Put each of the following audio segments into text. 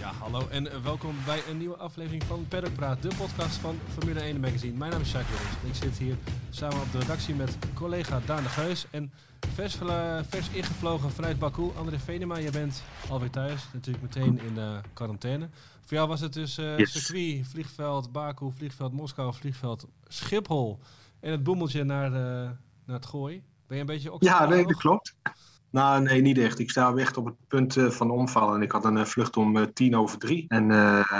Ja, hallo en welkom bij een nieuwe aflevering van Paddock Praat, de podcast van Formule 1 Magazine. Mijn naam is Jacques Jones. Ik zit hier samen op de redactie met collega Daan de Geus en vers, verla- vers ingevlogen vanuit Baku, André Venema. Je bent alweer thuis, natuurlijk meteen in eh, quarantaine. Voor jou was het dus eh, Yes. circuit, vliegveld Baku, vliegveld Moskou, vliegveld Schiphol en het boemeltje naar, eh, naar het gooi. Ben je een beetje Ja, oxygen nee, dat klopt. Nou, nee, niet echt. Ik sta echt op het punt eh, van omvallen. En ik had een eh, vlucht om eh, tien over drie. En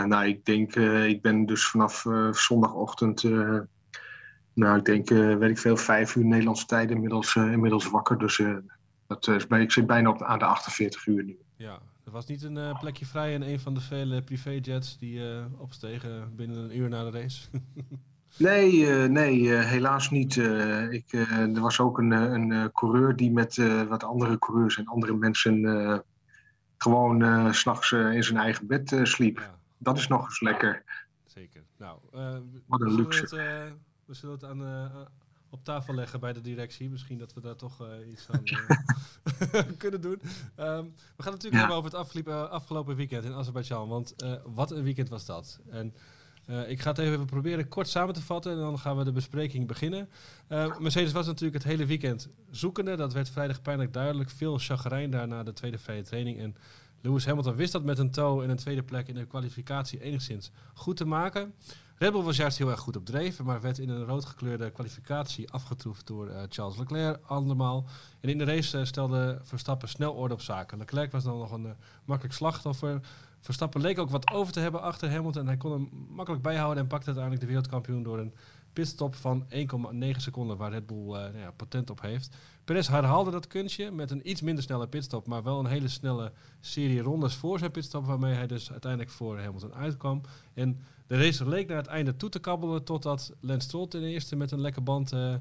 nou, ik denk, ik ben dus vanaf zondagochtend, nou, ik denk, weet ik veel, vijf uur Nederlandse tijd inmiddels, inmiddels wakker. Dus dat, is ik zit bijna op, aan de 48 uur nu. Ja, er was niet een plekje vrij in een van de vele privéjets die opstegen binnen een uur na de race. Nee, eh, nee eh, helaas niet. Eh, ik, er was ook een, een coureur die met wat andere coureurs en andere mensen gewoon s s'nachts in zijn eigen bed sliep. ja, Dat is nog eens lekker. zeker. Nou, Wat een zullen luxe. Het, we zullen het aan, op tafel leggen bij de directie. Misschien dat we daar toch iets aan kunnen doen. Ehm, we gaan het natuurlijk Ja. hebben over het afgelopen, afgelopen weekend in Azerbeidzjan. Want wat een weekend was dat. En eh, ik ga het even proberen kort samen te vatten en dan gaan we de bespreking beginnen. Eh, Mercedes was natuurlijk het hele weekend zoekende. Dat werd vrijdag pijnlijk duidelijk. Veel chagrijn daar na de tweede vrije training. En Lewis Hamilton wist dat met een toe en een tweede plek in de kwalificatie enigszins goed te maken. Red Bull was juist heel erg goed op dreef, maar werd in een roodgekleurde kwalificatie afgetroefd door eh, Charles Leclerc andermaal. En in de race eh, stelde Verstappen snel orde op zaken. Leclerc was dan nog een eh, makkelijk slachtoffer. Verstappen leek ook wat over te hebben achter Hamilton. En hij kon hem makkelijk bijhouden en pakte uiteindelijk de wereldkampioen door een pitstop van 1,9 seconden, waar Red Bull eh, nou ja, patent op heeft. Perez herhaalde dat kunstje met een iets minder snelle pitstop, maar wel een hele snelle serie rondes voor zijn pitstop, waarmee hij dus uiteindelijk voor Hamilton uitkwam. En de race leek naar het einde toe te kabbelen, totdat Lance Stroll ten eerste met een lekke band eh, eh,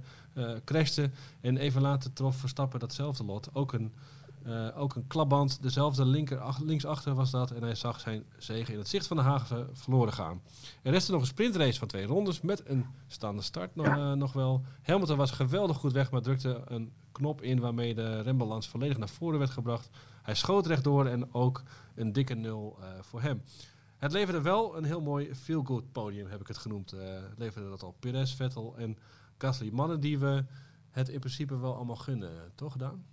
crashte. En even later trof Verstappen datzelfde lot. Ook een, eh, ook een klapband, dezelfde linker, ach- linksachter was dat. En hij zag zijn zegen in het zicht van de haven verloren gaan. Er restte nog een sprintrace van twee rondes met een staande start nog, eh, nog wel. Hamilton was geweldig goed weg, maar drukte een knop in waarmee de rembalans volledig naar voren werd gebracht. Hij schoot rechtdoor en ook een dikke nul eh, voor hem. Het leverde wel een heel mooi feel-good podium, heb ik het genoemd. Het leverde dat al Perez, Vettel en Gasly. Mannen die we het in principe wel allemaal gunnen, toch gedaan?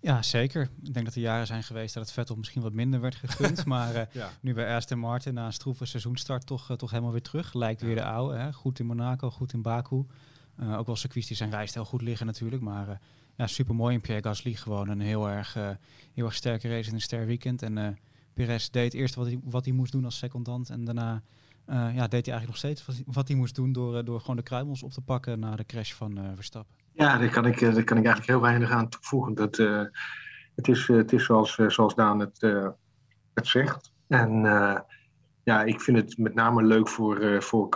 Ja, zeker. Ik denk dat er jaren zijn geweest dat het Vettel misschien wat minder werd gegund. maar eh, Ja. nu bij Aston Martin na een stroeve seizoenstart toch, eh, toch helemaal weer terug. Lijkt weer de oude. Hè? Goed in Monaco, goed in Baku. Eh, ook wel circuits die zijn rijstijl goed liggen natuurlijk. Maar ja, super mooi in Pierre Gasly. Gewoon een heel erg, heel erg sterke race in een ster weekend. En Perez deed eerst wat hij, wat hij moest doen als secondant. En daarna ja, deed hij eigenlijk nog steeds wat hij, wat hij moest doen door, door gewoon de kruimels op te pakken na de crash van Verstappen. Ja, daar kan, ik, eh, daar kan ik eigenlijk heel weinig aan toevoegen. Dat, eh, het, is, eh, het is zoals, zoals Daan het, het zegt. En ja, ik vind het met name leuk voor, eh voor.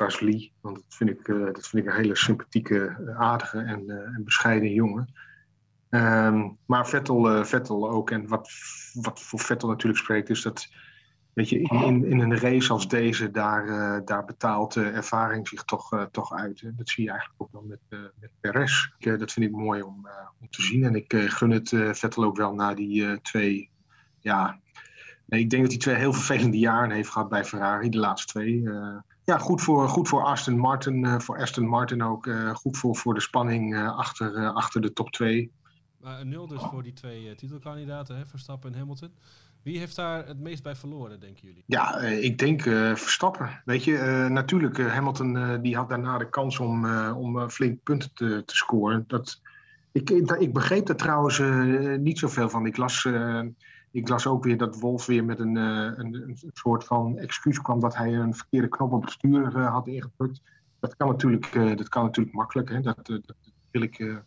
Want dat vind, ik, dat vind ik een hele sympathieke, aardige en, en bescheiden jongen. Ehm, maar Vettel, Vettel ook. En wat, wat voor Vettel natuurlijk spreekt, is dat weet je, in, in, een race als deze, daar, eh, daar betaalt de ervaring zich toch, eh, toch uit. Hè. Dat zie je eigenlijk ook wel met, eh met Perez. Ik, dat vind ik mooi om, om te zien. En ik gun het Vettel ook wel na die twee. Ja, nee, ik denk dat hij twee heel vervelende jaren heeft gehad bij Ferrari, de laatste twee. Ja, goed voor, goed voor Aston Martin, voor Aston Martin ook. goed voor, voor de spanning achter, achter de top 2. Maar een nul dus voor die twee titelkandidaten, hè, Verstappen en Hamilton. Wie heeft daar het meest bij verloren, denken jullie? Ja, eh, ik denk eh, Verstappen. Weet je, eh, natuurlijk, Hamilton die had daarna de kans om, om flink punten te, te scoren. Dat, ik, ik, begreep er trouwens niet zoveel van. Ik las, ik las ook weer dat Wolf weer met een, een, een soort van excuus kwam dat hij een verkeerde knop op het stuur had ingedrukt. Dat kan natuurlijk, dat kan natuurlijk makkelijk. Hè? Dat, dat wil ik.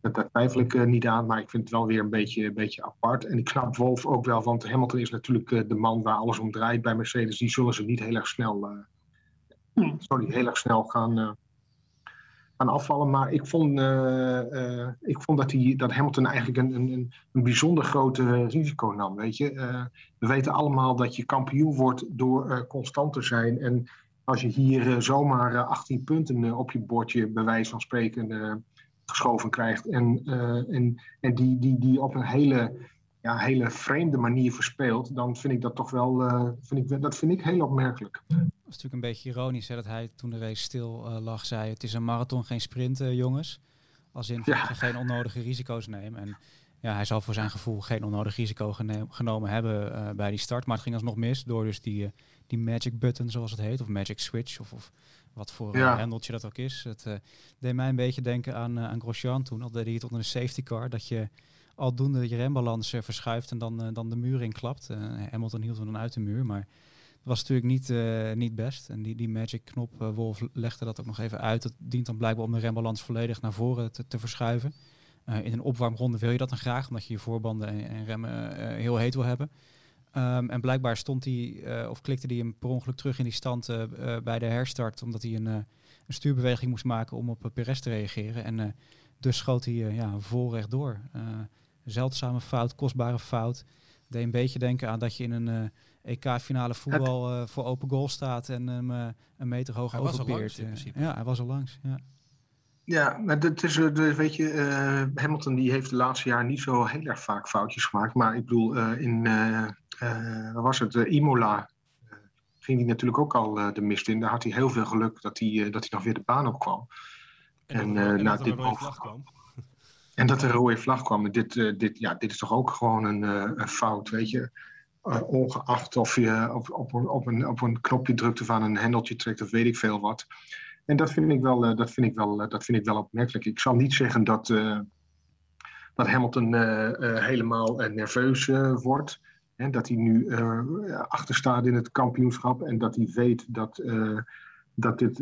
Eh, dat, daar twijfel ik eh, niet aan, maar ik vind het wel weer een beetje, een beetje apart. En ik snap Wolf ook wel, want Hamilton is natuurlijk eh, de man waar alles om draait bij Mercedes. Die zullen ze niet heel erg snel, eh, sorry, heel erg snel gaan, eh, afvallen. Maar ik vond, eh, eh, ik vond dat, hij, dat Hamilton eigenlijk een, een, een, bijzonder grote risico nam. Weet je? Eh, we weten allemaal dat je kampioen wordt door eh, constant te zijn. En als je hier eh, zomaar eh, 18 punten eh, op je bordje, bij wijze van spreken, eh, geschoven krijgt. En, eh, en, en die, die, die op een hele ja, hele vreemde manier verspeelt, dan vind ik dat toch wel, uh, vind ik, dat vind ik heel opmerkelijk. Dat is natuurlijk een beetje ironisch hè, dat hij toen de race stil uh, lag zei, het is een marathon, geen sprint, jongens. Als in ja. geen onnodige risico's nemen. En ja, hij zal voor zijn gevoel geen onnodig risico genomen hebben bij die start. Maar het ging alsnog mis door dus die, die magic button, zoals het heet, of magic switch, of, of wat voor ja. hendeltje dat ook is. Het deed mij een beetje denken aan, aan Grosjean toen, al deed hij het onder een safety car, dat je aldoende je rembalans uh, verschuift en dan, uh, dan de muur inklapt. Uh, Hamilton hield hem dan uit de muur, maar dat was natuurlijk niet, niet best. En die, die magic knop, Wolf legde dat ook nog even uit. Dat dient dan blijkbaar om de rembalans volledig naar voren te, te verschuiven. in een opwarmronde wil je dat dan graag, omdat je je voorbanden en, en remmen heel heet wil hebben. Um, en blijkbaar stond hij, of klikte hij hem per ongeluk terug in die stand bij de herstart, omdat hij een, een stuurbeweging moest maken om op Perez te reageren. En dus schoot hij ja, vol rechtdoor zeldzame fout, kostbare fout. Deed een beetje denken aan dat je in een uh, eh, EK-finale voetbal uh, voor open goal staat en hem uh, een meter hoog hij overpeert. ja, hij was al langs. Ja. Ja, maar het is, weet je, Hamilton die heeft de laatste jaar niet zo heel erg vaak foutjes gemaakt. Maar ik bedoel, in, wat was het, Imola ging hij natuurlijk ook al de mist in. Daar had hij heel veel geluk dat hij, dat hij dan weer de baan op kwam. En, en, en na dit kwam. En dat er een rode vlag kwam. Dit, dit, ja, dit is toch ook gewoon een, een fout, weet je. Uh, ongeacht of je op, op, op, een, op een knopje drukt of aan een hendeltje trekt of weet ik veel wat. En dat vind ik wel, dat vind ik wel, dat vind ik wel opmerkelijk. Ik zal niet zeggen dat, dat Hamilton helemaal nerveus wordt. Dat hij nu achter staat in het kampioenschap. En dat hij weet dat, dat dit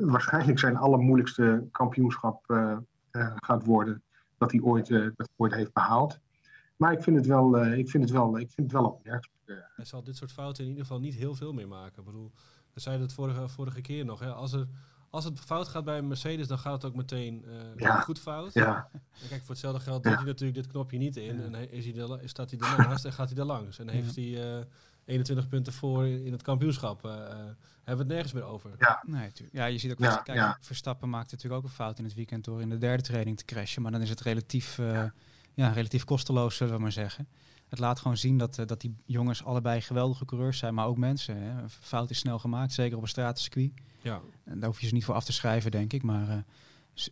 waarschijnlijk zijn allermoeilijkste kampioenschap gaat worden dat hij ooit, uh, dat ooit heeft behaald. Maar ik vind het wel, uh, ik vind het wel, ik vind het wel opmerkelijk. Hij zal dit soort fouten in ieder geval niet heel veel meer maken. Ik bedoel, we zeiden het vorige, vorige keer nog. Hè? Als, er, als het fout gaat bij een Mercedes, dan gaat het ook meteen uh, ja. goed fout. Ja. En kijk, voor hetzelfde geld doet hij natuurlijk dit knopje niet in. En is hij er, staat hij ernaast en gaat hij er langs. En heeft hij 21 punten voor in het kampioenschap. Uh, hebben we het nergens meer over. Ja, nee, ja je ziet ook, ja, kijk, ja. Verstappen maakt natuurlijk ook een fout in het weekend door in de derde training te crashen. Maar dan is het relatief, uh, ja. ja. relatief kosteloos, zullen we maar zeggen. Het laat gewoon zien dat, uh, dat die jongens allebei geweldige coureurs zijn, maar ook mensen. Hè. Fout is snel gemaakt, zeker op een stratencircuit. Ja. En daar hoef je ze niet voor af te schrijven, denk ik. Maar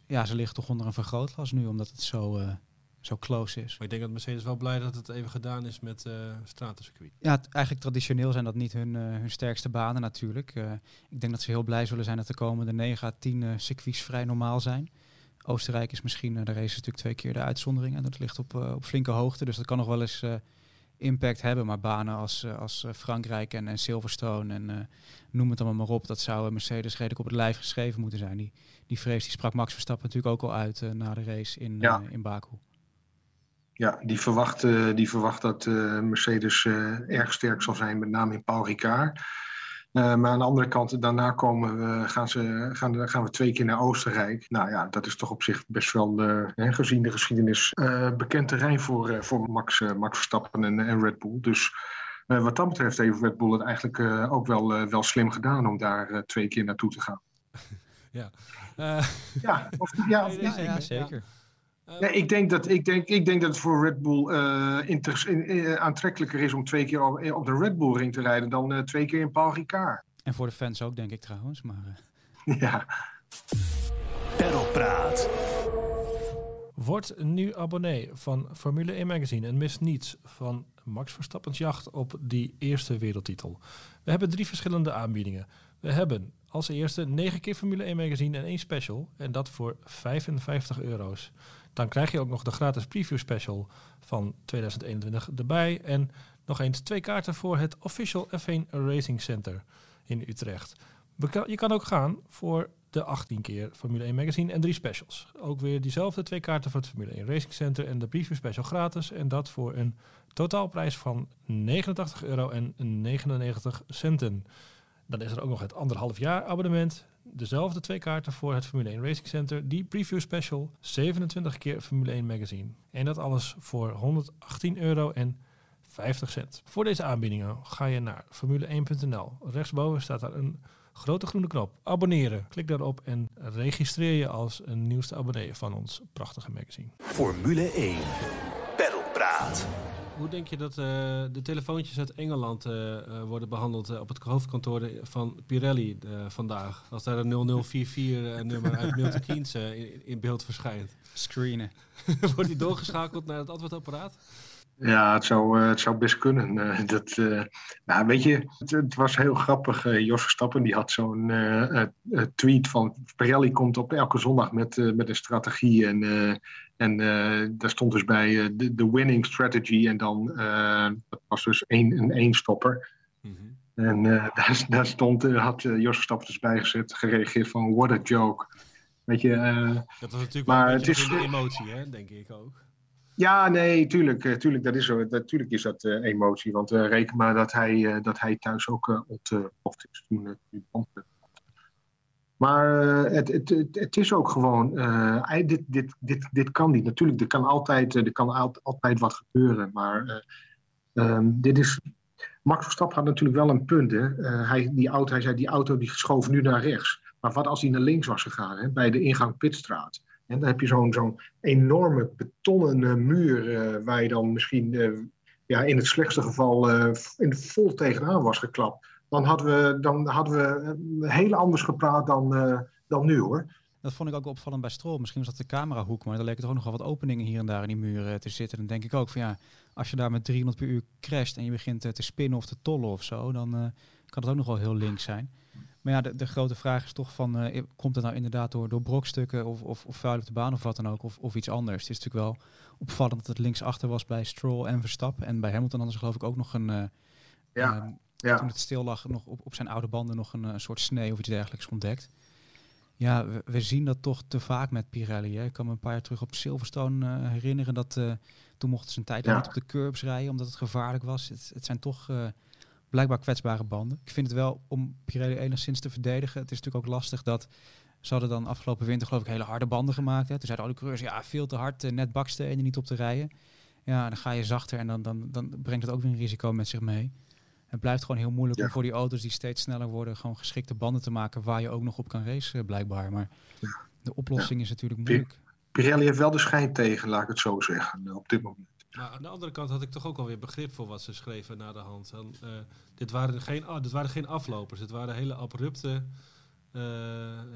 ja, ze liggen toch onder een vergrootglas nu, omdat het zo zo close is. Maar ik denk dat Mercedes wel blij dat het even gedaan is met uh, stratencircuit. Ja, eigenlijk traditioneel zijn dat niet hun, hun sterkste banen natuurlijk. Ik denk dat ze heel blij zullen zijn dat de komende 9 à 10 circuits vrij normaal zijn. Oostenrijk is misschien, de race natuurlijk twee keer de uitzondering en dat ligt op, op flinke hoogte. Dus dat kan nog wel eens impact hebben. Maar banen als, als Frankrijk en, en Silverstone en noem het allemaal maar op, dat zou Mercedes redelijk op het lijf geschreven moeten zijn. Die, die vrees die sprak Max Verstappen natuurlijk ook al uit na de race in, ja. in Baku ja, die verwacht, die verwacht dat Mercedes erg sterk zal zijn, met name in Paul Ricard. Maar aan de andere kant, daarna komen we, gaan, ze, gaan, gaan we twee keer naar Oostenrijk. Nou ja, dat is toch op zich best wel, hè, gezien de geschiedenis, bekend terrein voor, voor Max, Max Verstappen en, en Red Bull. Dus wat dat betreft heeft Red Bull het eigenlijk ook wel, wel slim gedaan om daar twee keer naartoe te gaan. ja. ja, of, ja, nee, ja, zeker. Nee, ehm, ik, denk dat, ik, denk, ik denk dat het voor Red Bull uh, in, uh, aantrekkelijker is om twee keer op, op, de Red Bull ring te rijden dan uh, twee keer in Paul Ricard. En voor de fans ook, denk ik trouwens. Maar, ja. Perlpraat. Word nu abonnee van Formule 1 Magazine en mis niets van Max Verstappen's jacht op die eerste wereldtitel. We hebben drie verschillende aanbiedingen. We hebben als eerste 9 keer Formule 1 magazine en één special. En dat voor 55 euro's. Dan krijg je ook nog de gratis preview special van 2021 erbij. En nog eens twee kaarten voor het Official F1 Racing Center in Utrecht. Je kan ook gaan voor de 18 keer Formule 1 magazine en drie specials. Ook weer diezelfde twee kaarten voor het Formule 1 Racing Center en de preview special gratis. En dat voor een totaalprijs van 89 euro en 99 centen. Dan is er ook nog het anderhalf jaar abonnement. Dezelfde twee kaarten voor het Formule 1 Racing Center. Die preview special. 27 keer Formule 1 magazine. En dat alles voor 118 euro en 50 cent. Voor deze aanbiedingen ga je naar formule1.nl. Rechtsboven staat daar een grote groene knop. Abonneren. Klik daarop en registreer je als een nieuwste abonnee van ons prachtige magazine. Formule 1. Pedalpraat. Hoe denk je dat uh, de telefoontjes uit Engeland uh, worden behandeld op het hoofdkantoor van Pirelli vandaag? Als daar een 0044-nummer uit Milton Keynes in, in, beeld verschijnt. Screenen. Wordt die doorgeschakeld naar het antwoordapparaat? Ja, het zou, het zou best kunnen. dat, nou, weet je, het, het was heel grappig. Jos Verstappen die had zo'n tweet van Pirelli komt op elke zondag met, met een strategie en en daar stond dus bij de, de, winning strategy en dan, dat was dus één, een één-stopper. Mm -hmm. En daar, daar, stond, had Jos Verstappen dus bijgezet, gereageerd van what a joke. Weet je, dat was natuurlijk maar wel een het is, de emotie, hè, denk ik ook. Ja, nee, tuurlijk, tuurlijk, dat is, zo, natuurlijk is dat emotie. Want reken maar dat hij, dat hij thuis ook ontploft is toen maar uh, het, het, het, het, is ook gewoon, uh, dit, dit, dit, dit kan niet. Natuurlijk, er kan altijd, er kan altijd wat gebeuren. Maar uh, um, dit is. Max Verstappen had natuurlijk wel een punt. Hè? hij, die auto, hij zei, die auto die schoof nu naar rechts. Maar wat als hij naar links was gegaan, hè? bij de ingang Pitstraat? En dan heb je zo'n zo'n enorme betonnen muur waar je dan misschien ja, in het slechtste geval in vol tegenaan was geklapt dan hadden we, dan hadden we heel anders gepraat dan, dan nu hoor. Dat vond ik ook opvallend bij Stroll. Misschien was dat de camerahoek, maar er leken toch ook nog wel wat openingen hier en daar in die muren te zitten. Dan denk ik ook van ja, als je daar met 300 per uur crasht en je begint te spinnen of te tollen of zo, dan kan het ook nog wel heel links zijn. Maar ja, de, de grote vraag is toch van, uh, komt het nou inderdaad door, door brokstukken of, of, of vuil op de baan of wat dan ook, of, of iets anders. Het is natuurlijk wel opvallend dat het links achter was bij Stroll en Verstappen. En bij Hamilton hadden ze geloof ik ook nog een, ja. Ehm, ja. toen het stil lag, nog op, op zijn oude banden nog een, soort snee of iets dergelijks ontdekt. Ja, we, zien dat toch te vaak met Pirelli. Hè. Ik kan me een paar jaar terug op Silverstone herinneren dat toen mochten ze een tijd ja. niet op de curbs rijden omdat het gevaarlijk was. Het, het zijn toch blijkbaar kwetsbare banden. Ik vind het wel om Pirelli enigszins te verdedigen. Het is natuurlijk ook lastig dat ze hadden dan afgelopen winter geloof ik hele harde banden gemaakt. Hè. Toen zeiden alle coureurs, ja veel te hard, net bakste en er niet op te rijden. Ja, dan ga je zachter en dan, dan, dan brengt het ook weer een risico met zich mee. Het blijft gewoon heel moeilijk om voor die auto's die steeds sneller worden, gewoon geschikte banden te maken waar je ook nog op kan racen, blijkbaar. Maar de oplossing is natuurlijk moeilijk. Pirelli heeft wel de schijn tegen, laat ik het zo zeggen, eh, op dit moment. Maar aan de andere kant had ik toch ook alweer begrip voor wat ze schreven na de hand. En, uh, dit, waren geen, oh, dit waren geen aflopers, het waren hele abrupte uh,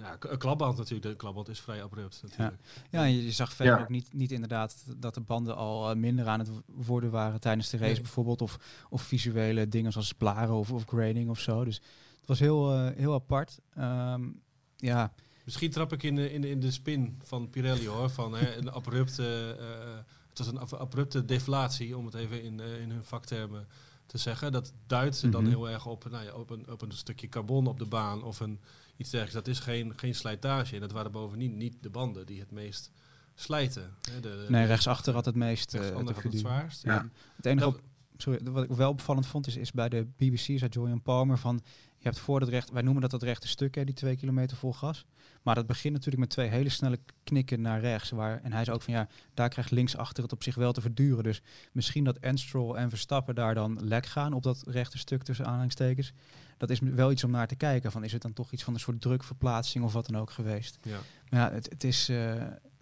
ja, een klapband natuurlijk. De klapband is vrij abrupt natuurlijk. Ja, ja je, zag verder ook niet, niet inderdaad dat de banden al eh, minder aan het worden waren tijdens de race bijvoorbeeld. Of, of visuele dingen zoals splaren of, of grading of zo. Dus het was heel, uh, heel apart. Um, ja. Misschien trap ik in de, in de, in de spin van Pirelli hoor. Van hè, een abrupte, uh, het was een abrupte deflatie, om het even in, in hun vaktermen te zeggen. Dat duidt ze dan mhm. heel erg op, nou ja, op, een, op een stukje carbon op de baan of een iets dergelijks. Dat is geen, geen slijtage. En dat waren bovendien niet de banden die het meest slijten. De, nee, rechtsachter had het meest uh, het, het zwaarst. Ja. Het enige op, sorry, wat ik wel opvallend vond is, is bij de BBC zei Julian Palmer van je hebt voor het recht, wij noemen dat het rechte stuk, hè, die twee kilometer vol gas. Maar dat begint natuurlijk met twee hele snelle knikken naar rechts. Waar, en hij zei ook van ja, daar krijgt linksachter het op zich wel te verduren. Dus misschien dat Enstrol en Verstappen daar dan lek gaan op dat rechte stuk tussen aanhalingstekens dat is wel iets om naar te kijken. Van, is het dan toch iets van een soort drukverplaatsing of wat dan ook geweest? Ja. Maar ja, het, het, is, uh,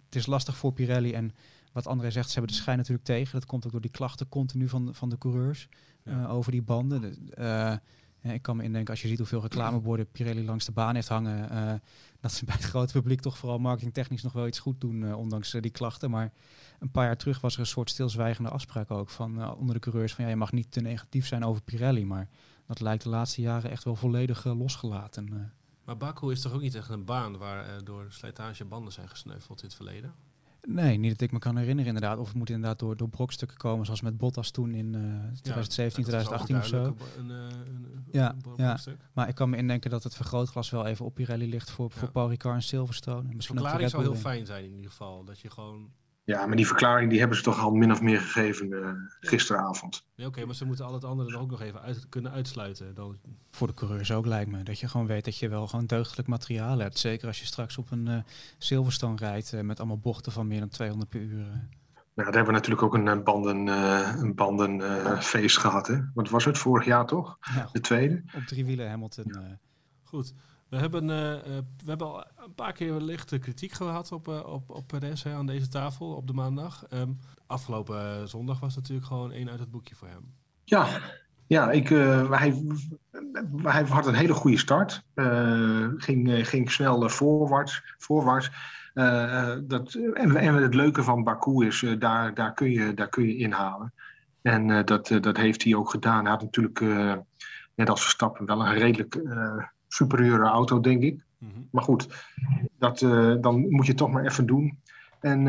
het is lastig voor Pirelli. En wat André zegt, ze hebben de schijn natuurlijk tegen. Dat komt ook door die klachten continu van, van de coureurs uh, over die banden. Uh, ik kan me indenken, als je ziet hoeveel reclameborden Pirelli langs de baan heeft hangen, dat ze bij het grote publiek toch vooral marketingtechnisch nog wel iets goed doen, ondanks die klachten. Maar een paar jaar terug was er een soort stilzwijgende afspraak ook van onder de coureurs van ja, je mag niet te negatief zijn over Pirelli, maar dat lijkt de laatste jaren echt wel volledig losgelaten. Maar Baku is toch ook niet echt een baan waar door slijtagebanden zijn gesneuveld in het verleden? Nee, niet dat ik me kan herinneren inderdaad. Of het moet inderdaad door, door brokstukken komen, zoals met Bottas toen in 2017, 2018 of zo. Een, een, ja, ja, maar ik kan me indenken dat het vergrootglas wel even op Pirelli ligt voor, ja. voor Paul Ricard en Silverstone. De verklaring zou heel fijn zijn in ieder geval. Dat je gewoon ja, maar die verklaring die hebben ze toch al min of meer gegeven uh, gisteravond. Ja, Oké, maar ze moeten al het andere er ook nog even uit, kunnen uitsluiten. Dan... Voor de coureurs ook lijkt me. Dat je gewoon weet dat je wel gewoon deugdelijk materiaal hebt. Zeker als je straks op een uh, Silverstone rijdt uh, met allemaal bochten van meer dan 200 per uur. Nou, daar hebben we natuurlijk ook een banden, een bandenfeest gehad. Hè? Wat was het vorig jaar toch? Ja, de tweede? Op drie wielen Hamilton. Goed. We hebben, we hebben al een paar keer lichte kritiek gehad op, op, op Perez aan deze tafel op de maandag. Ehm, afgelopen zondag was natuurlijk gewoon één uit het boekje voor hem. Ja, ja ik, hij, hij had een hele goede start. ging, ging snel voorwaarts. voorwaarts. dat, en, en het leuke van Baku is, daar, daar, kun je, daar kun je inhalen. En uh, dat, uh, dat heeft hij ook gedaan. Hij had natuurlijk, uh, net als Verstappen, wel een redelijk superieure auto, denk ik. Mm -hmm. Maar goed, dat, dan moet je het toch maar even doen. En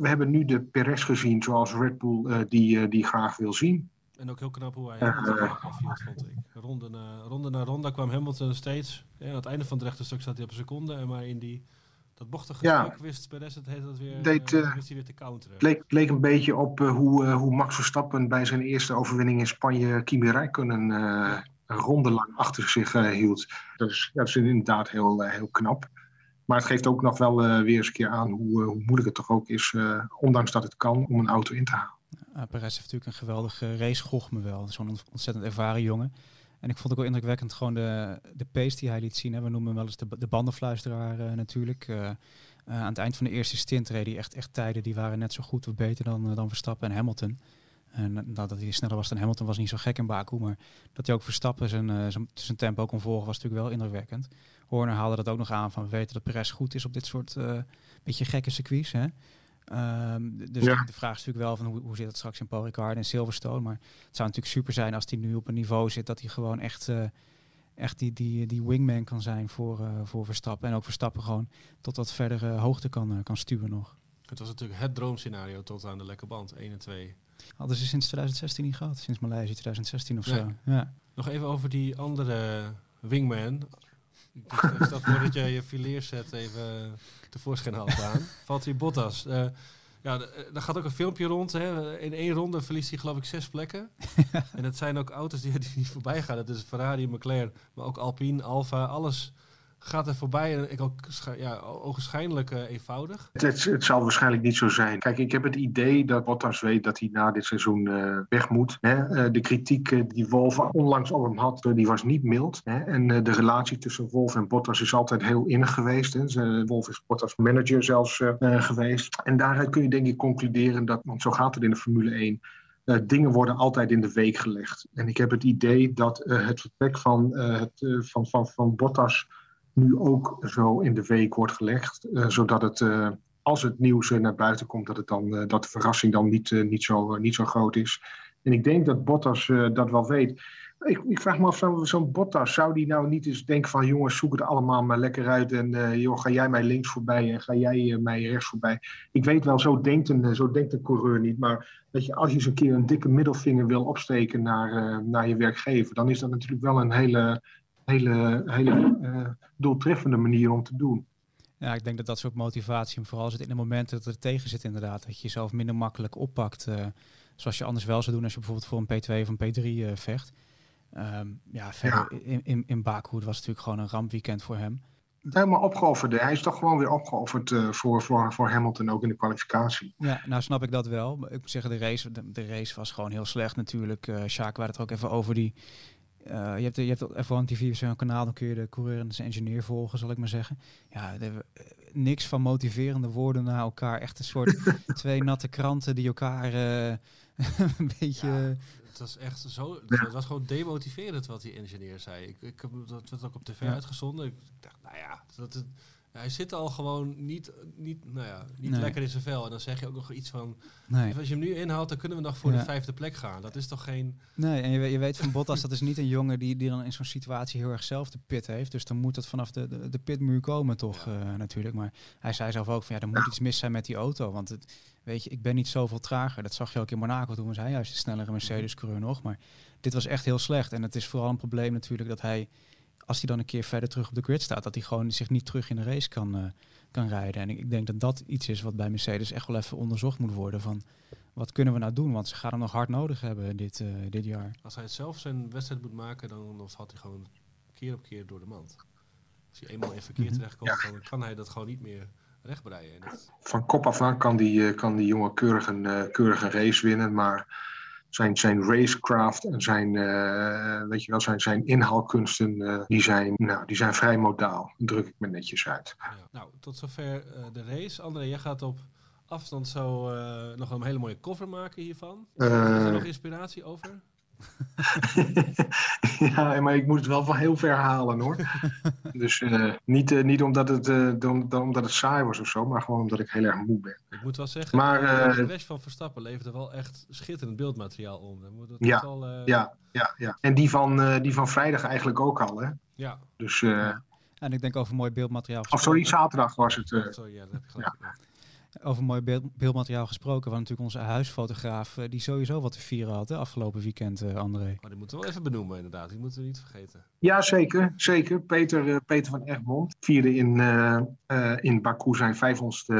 we hebben nu de Perez gezien zoals Red Bull die, die graag wil zien. En ook heel knap hoe hij afhield, vond ik. Ronde na, ronde na ronde kwam Hamilton steeds. Ja, aan het einde van het rechte stuk zat hij op een seconde. En maar in die dat bochtige ja. stuk wist Perez het, dat weer, Deed, wist hij weer te counteren. Het leek, een beetje op hoe, hoe Max Verstappen bij zijn eerste overwinning in Spanje Kimi Räikkönen ja. Ronde lang achter zich hield. Dat is, is inderdaad heel, heel knap. Maar het geeft ook nog wel weer eens een keer aan hoe, hoe moeilijk het toch ook is, ondanks dat het kan, om een auto in te halen. Ja, Perez heeft natuurlijk een geweldige race, me wel. Zo'n ontzettend ervaren jongen. En ik vond ook wel indrukwekkend gewoon de, de pace die hij liet zien. We noemen hem wel eens de, de bandenfluisteraar natuurlijk. Aan het eind van de eerste stint reed hij echt, echt tijden die waren net zo goed of beter dan, dan Verstappen en Hamilton. En nou, dat hij sneller was dan Hamilton was niet zo gek in Baku. Maar dat hij ook Verstappen zijn, zijn, zijn tempo kon volgen was natuurlijk wel indrukwekkend. Horner haalde dat ook nog aan van we weten dat Perez goed is op dit soort beetje gekke circuits. Hè. Um, dus ja. de vraag is natuurlijk wel van hoe, hoe zit het straks in Paul Ricard en Silverstone. Maar het zou natuurlijk super zijn als hij nu op een niveau zit dat hij gewoon echt, uh, echt die, die, die wingman kan zijn voor, uh, voor Verstappen. En ook Verstappen gewoon tot wat verdere hoogte kan, uh, kan stuwen nog. Het was natuurlijk het droomscenario tot aan de lekke band 1 en 2. Hadden ze sinds 2016 niet gehad, sinds Maleisië 2016 of nee. zo. Ja. Nog even over die andere wingman. Ik stel voor dat jij je fileerset even tevoorschijn haalt aan. Valtteri Bottas. Uh, ja, daar gaat ook een filmpje rond. Hè. In één ronde verliest hij geloof ik zes plekken. en het zijn ook auto's die, die niet voorbij gaan. Het is Ferrari, McLaren, maar ook Alpine, Alfa, alles gaat er voorbij en ik ook ja, ogenschijnlijk uh, eenvoudig. Het, het, zal waarschijnlijk niet zo zijn. Kijk, ik heb het idee dat Bottas weet dat hij na dit seizoen uh, weg moet. Hè? Uh, de kritiek die Wolf onlangs op hem had, die was niet mild. Hè? En de relatie tussen Wolf en Bottas is altijd heel innig geweest. Hè? Wolf is Bottas manager zelfs geweest. En daaruit kun je denk ik concluderen dat, want zo gaat het in de Formule 1... Uh, dingen worden altijd in de week gelegd. En ik heb het idee dat het vertrek van, het, van, van, van Bottas nu ook zo in de week wordt gelegd. Uh, zodat het, uh, als het nieuws uh, naar buiten komt, dat, het dan, dat de verrassing dan niet, niet, zo, niet zo groot is. En ik denk dat Bottas dat wel weet. Ik, ik vraag me af, zo'n zo Bottas, zou die nou niet eens denken van... jongens, zoek het allemaal maar lekker uit en joh, ga jij mij links voorbij en ga jij mij rechts voorbij. Ik weet wel, zo denkt, een, zo denkt een coureur niet. Maar weet je, als je eens een keer een dikke middelvinger wil opsteken naar, naar je werkgever... dan is dat natuurlijk wel een hele hele, hele uh, doeltreffende manier om te doen. Ja, ik denk dat dat soort motivatie, vooral zit in de momenten dat er tegen zit inderdaad, dat je jezelf minder makkelijk oppakt, uh, zoals je anders wel zou doen als je bijvoorbeeld voor een P2 of een P3 uh, eh, vecht. Um, ja, verder ja. in, in, in Baku was natuurlijk gewoon een rampweekend voor hem. Helemaal opgeofferd. Hij is toch gewoon weer opgeofferd uh, voor, voor, voor Hamilton ook in de kwalificatie. Ja, nou snap ik dat wel. Ik moet zeggen, de race, de, de race was gewoon heel slecht natuurlijk. Uh, Sjaak had het ook even over die, uh, je hebt, je hebt op F1 TV zo'n kanaal, dan kun je de coureur en zijn engineer volgen, zal ik maar zeggen. Ja, de, uh, niks van motiverende woorden naar elkaar. Echt een soort twee natte kranten die elkaar uh, een beetje... Ja, het was echt zo... Het was gewoon demotiverend wat die engineer zei. Ik, ik heb dat werd ook op tv ja. uitgezonden. Ik dacht, nou ja, dat het hij zit al gewoon niet, niet, nou ja, niet nee. lekker in zijn vel. En dan zeg je ook nog iets van... Nee. Als je hem nu inhaalt, dan kunnen we nog voor ja. de vijfde plek gaan. Dat is toch geen... Nee, en je, je weet van Bottas, dat is niet een jongen die, die dan in zo'n situatie heel erg zelf de pit heeft. Dus dan moet dat vanaf de, de, de pitmuur komen toch ja. uh, natuurlijk. Maar hij zei zelf ook van, ja, er moet iets mis zijn met die auto. Want het, weet je, ik ben niet zoveel trager. Dat zag je ook in Monaco. Toen was hij juist de snellere Mercedes-coureur nog. Maar dit was echt heel slecht. En het is vooral een probleem natuurlijk dat hij als hij dan een keer verder terug op de grid staat, dat hij gewoon zich niet terug in de race kan, uh, kan rijden. En ik, ik, denk dat dat iets is wat bij Mercedes echt wel even onderzocht moet worden. Van wat kunnen we nou doen? Want ze gaan hem nog hard nodig hebben dit, uh, dit jaar. Als hij het zelf zijn wedstrijd moet maken, dan, dan valt hij gewoon keer op keer door de mand. Als hij eenmaal in verkeer mm -hmm. terechtkomt, ja. dan kan hij dat gewoon niet meer rechtbreien. Van kop af aan kan die, uh, kan die jongen keurig een, keurig een race winnen, maar zijn, zijn racecraft en zijn, uh, weet je wel, zijn, zijn inhaalkunsten, uh, die, zijn, nou, die zijn vrij modaal. druk ik me netjes uit. Ja. Nou, tot zover uh, de race. André, jij gaat op afstand zo nog een hele mooie cover maken hiervan. Is er nog inspiratie over? ja, maar ik moet het wel van heel ver halen hoor. dus uh, niet, uh, niet omdat, het, uh, omdat het saai was of zo, maar gewoon omdat ik heel erg moe ben. Ik moet wel zeggen, maar, de rest van Verstappen leverde wel echt schitterend beeldmateriaal om. Ja, wel, ja, ja, ja. En die van, die van vrijdag eigenlijk ook al, hè? Ja. Dus, ja. En ik denk over mooi beeldmateriaal. Of sorry, zaterdag was het. Oh, sorry, ja, dat heb je gelijk. Ja. Over mooi beeld, beeldmateriaal gesproken, want natuurlijk onze huisfotograaf, die sowieso wat te vieren had hè, afgelopen weekend, uh, André. Maar die moeten we wel even benoemen, inderdaad. Die moeten we niet vergeten. Ja, zeker. zeker. Peter, uh, Peter van Egmond vierde in, uh, in Baku zijn 500ste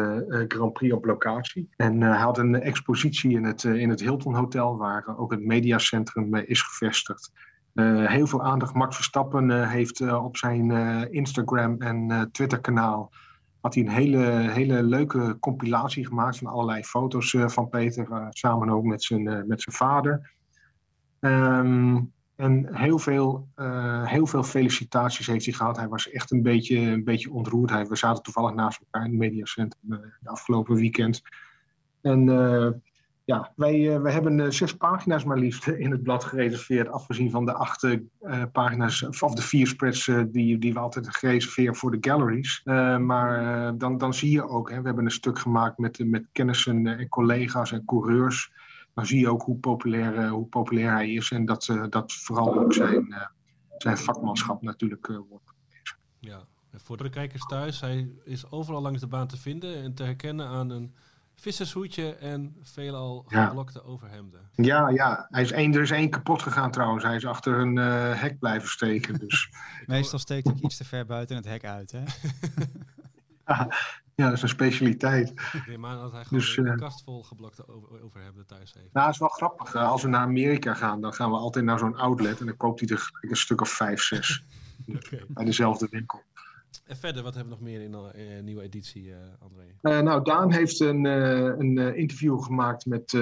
Grand Prix op locatie. En hij had een expositie in het, in het Hilton Hotel, waar ook het mediacentrum is gevestigd. heel veel aandacht. Max Verstappen heeft op zijn Instagram en Twitter kanaal had hij een hele, hele leuke compilatie gemaakt van allerlei foto's uh, van Peter, uh, samen ook met zijn, uh, met zijn vader. Um, en heel veel, heel veel felicitaties heeft hij gehad. Hij was echt een beetje, een beetje ontroerd. Hij, we zaten toevallig naast elkaar in het mediacentrum de afgelopen weekend. En ja, wij, wij hebben zes pagina's maar liefst in het blad gereserveerd, afgezien van de acht uh, pagina's, of de vier spreads die, die we altijd gereserveerd voor de galleries. Maar dan, dan zie je ook, hè, we hebben een stuk gemaakt met, met kennissen en collega's en coureurs. Dan zie je ook hoe populair, hoe populair hij is en dat, dat vooral ook zijn, zijn vakmanschap natuurlijk wordt. Ja, voor de kijkers thuis, hij is overal langs de baan te vinden en te herkennen aan een vissershoedje en veelal geblokte ja. overhemden. Ja, ja. Hij is één, er is één kapot gegaan trouwens. Hij is achter een uh, hek blijven steken. Dus. Meestal steekt hij iets te ver buiten het hek uit, hè? ja, dat is een specialiteit. Ik neem aan dat hij gewoon dus, een kast vol geblokte over, overhemden thuis heeft. Nou, dat is wel grappig. Uh, als we naar Amerika gaan, dan gaan we altijd naar zo'n outlet en dan koopt hij er een stuk of vijf, zes. okay. Bij dezelfde winkel. En verder, wat hebben we nog meer in de uh, nieuwe editie, uh, André? Nou, Daan heeft een, een interview gemaakt met,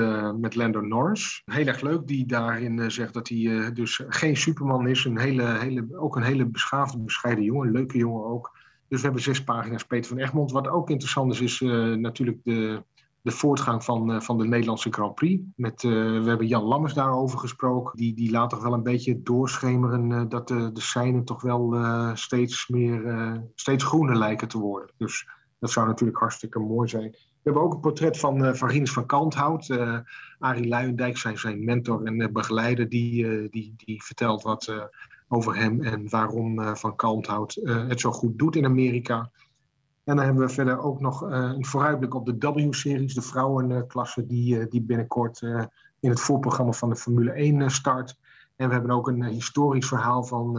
met Lando Norris. Heel erg leuk, die daarin zegt dat hij dus geen superman is. Een hele, hele, ook een hele beschaafde, bescheiden jongen, leuke jongen ook. Dus we hebben zes pagina's Peter van Egmond. Wat ook interessant is, is natuurlijk de, de voortgang van, uh, van de Nederlandse Grand Prix. Met, uh, we hebben Jan Lammers daarover gesproken. Die, die laat toch wel een beetje doorschemeren uh, dat de, de seinen toch wel steeds meer, steeds groener lijken te worden. Dus dat zou natuurlijk hartstikke mooi zijn. We hebben ook een portret van, uh, van Rinus van Kalmthout. Uh, Arie Luijendijk, zijn, zijn mentor en begeleider, die, die, die vertelt wat over hem en waarom Van Kalmthout het zo goed doet in Amerika. En dan hebben we verder ook nog uh, een vooruitblik op de W-series, de vrouwenklasse, die, uh, die binnenkort uh, in het voorprogramma van de Formule 1 start. En we hebben ook een historisch verhaal van,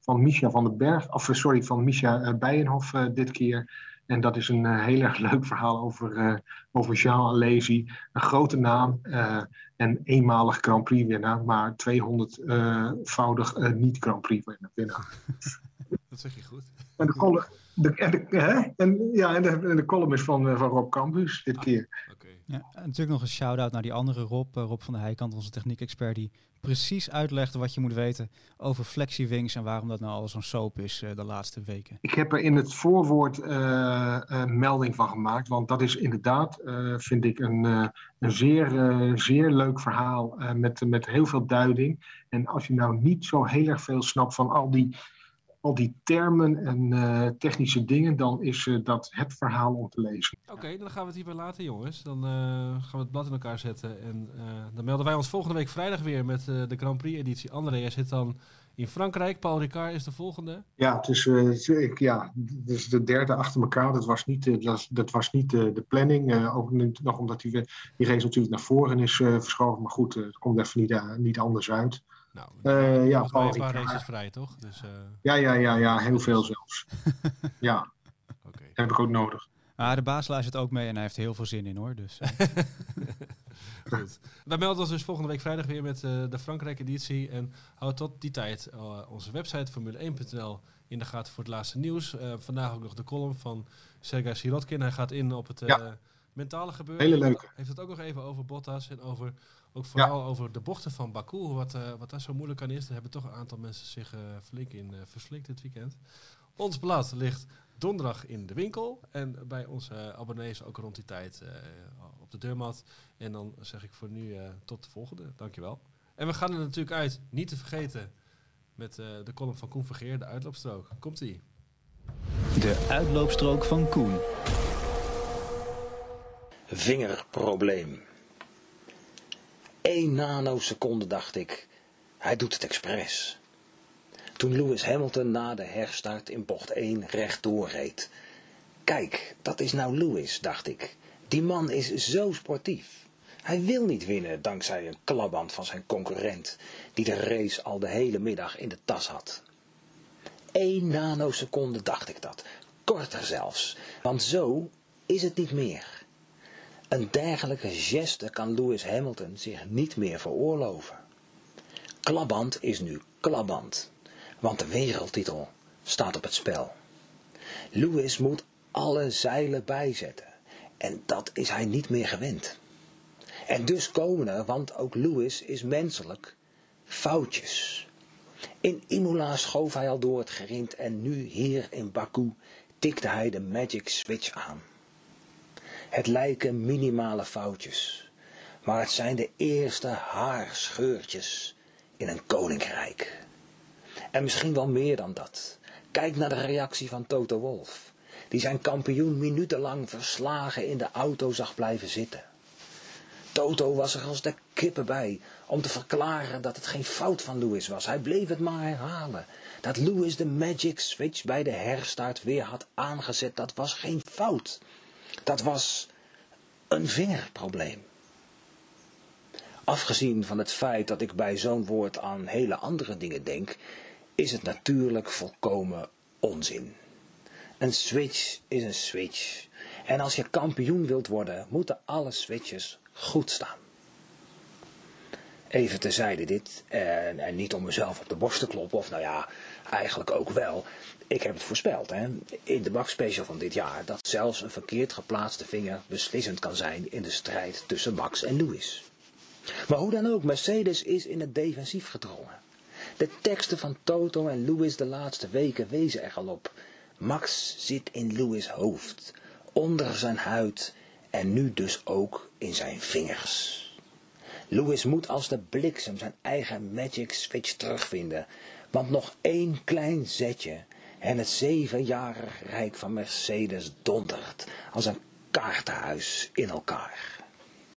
van Misha van den Berg, sorry, van Misha Bijenhof dit keer. En dat is een heel erg leuk verhaal over, over Jean Alesi. Een grote naam en eenmalig Grand Prix winnaar, maar 200-voudig niet Grand Prix winnaar. Dat zeg je goed. En de, column, de, en de, hè? En, ja, en de, en de column is van, van Rob Campus dit ah, keer. Okay. Ja, en natuurlijk nog een shout-out naar die andere Rob, Rob van de Heikant, onze techniek-expert, die precies uitlegde wat je moet weten over FlexiWings en waarom dat nou al zo'n soap is uh, de laatste weken. Ik heb er in het voorwoord uh, een melding van gemaakt, want dat is inderdaad, uh, vind ik, een, een zeer, zeer leuk verhaal met, met heel veel duiding. En als je nou niet zo heel erg veel snapt van al die al die termen en uh, technische dingen, dan is uh, dat het verhaal om te lezen. Oké, okay, dan gaan we het hierbij laten, jongens. Dan uh, gaan we het blad in elkaar zetten. En dan melden wij ons volgende week vrijdag weer met de Grand Prix-editie. André, jij zit dan in Frankrijk. Paul Ricard is de volgende. Ja, het is, ik, ja, is de derde achter elkaar. Dat was niet, dat dat was niet de planning. ook niet, nog omdat die, die race natuurlijk naar voren is verschoven. Maar goed, het komt even niet, niet anders uit. Nou, uh, ja, Paul een paar races vrij, toch? Dus, uh... Ja, ja, ja, ja, heel veel zelfs. ja, okay. dat heb ik ook nodig. Ah, de baas luistert ook mee en hij heeft heel veel zin in hoor. Dus, uh. Goed. Wij melden ons dus volgende week vrijdag weer met de Frankrijk-editie. En houd tot die tijd onze website formule1.nl in de gaten voor het laatste nieuws. vandaag ook nog de column van Sergei Sirotkin. Hij gaat in op het... Ja mentale gebeuren. Hele leuke. Heeft het ook nog even over Bottas en over, ook vooral over de bochten van Baku. Wat, uh, wat daar zo moeilijk aan is. Daar hebben toch een aantal mensen zich uh, flink in uh, verslinkt dit weekend. Ons blad ligt donderdag in de winkel. En bij onze abonnees ook rond die tijd op de deurmat. En dan zeg ik voor nu tot de volgende. Dankjewel. En we gaan er natuurlijk uit, niet te vergeten, met de column van Koen Vergeer, de uitloopstrook. Komt-ie. De uitloopstrook van Koen. Vingerprobleem. 1 nanoseconde dacht ik, hij doet het expres. Toen Lewis Hamilton na de herstart in bocht 1 rechtdoor reed. Kijk, dat is nou Lewis, dacht ik. Die man is zo sportief. Hij wil niet winnen dankzij een klapband van zijn concurrent, die de race al de hele middag in de tas had. 1 nanoseconde dacht ik dat. Korter zelfs. Want zo is het niet meer. Een dergelijke geste kan Lewis Hamilton zich niet meer veroorloven. Klaband is nu klaband. Want de wereldtitel staat op het spel. Lewis moet alle zeilen bijzetten. En dat is hij niet meer gewend. En dus komen er, want ook Lewis is menselijk, foutjes. In Imola schoof hij al door het gerind en nu hier in Baku tikte hij de magic switch aan. Het lijken minimale foutjes, maar het zijn de eerste haarscheurtjes in een koninkrijk. En misschien wel meer dan dat. Kijk naar de reactie van Toto Wolf, die zijn kampioen minutenlang verslagen in de auto zag blijven zitten. Toto was er als de kippen bij om te verklaren dat het geen fout van Lewis was. Hij bleef het maar herhalen. Dat Lewis de magic switch bij de herstart weer had aangezet, dat was geen fout. Dat was een vingerprobleem. Afgezien van het feit dat ik bij zo'n woord aan hele andere dingen denk, is het natuurlijk volkomen onzin. Een switch is een switch. En als je kampioen wilt worden, moeten alle switches goed staan. Even terzijde dit, en, en, niet om mezelf op de borst te kloppen, of nou ja, eigenlijk ook wel. Ik heb het voorspeld hè, in de bakspecial van dit jaar, dat zelfs een verkeerd geplaatste vinger beslissend kan zijn in de strijd tussen Max en Lewis. Maar hoe dan ook, Mercedes is in het defensief gedrongen. De teksten van Toto en Lewis de laatste weken wezen er al op. Max zit in Lewis' hoofd, onder zijn huid en nu dus ook in zijn vingers. Lewis moet als de bliksem zijn eigen magic switch terugvinden, want nog één klein zetje en het zevenjarig rijk van Mercedes dondert als een kaartenhuis in elkaar.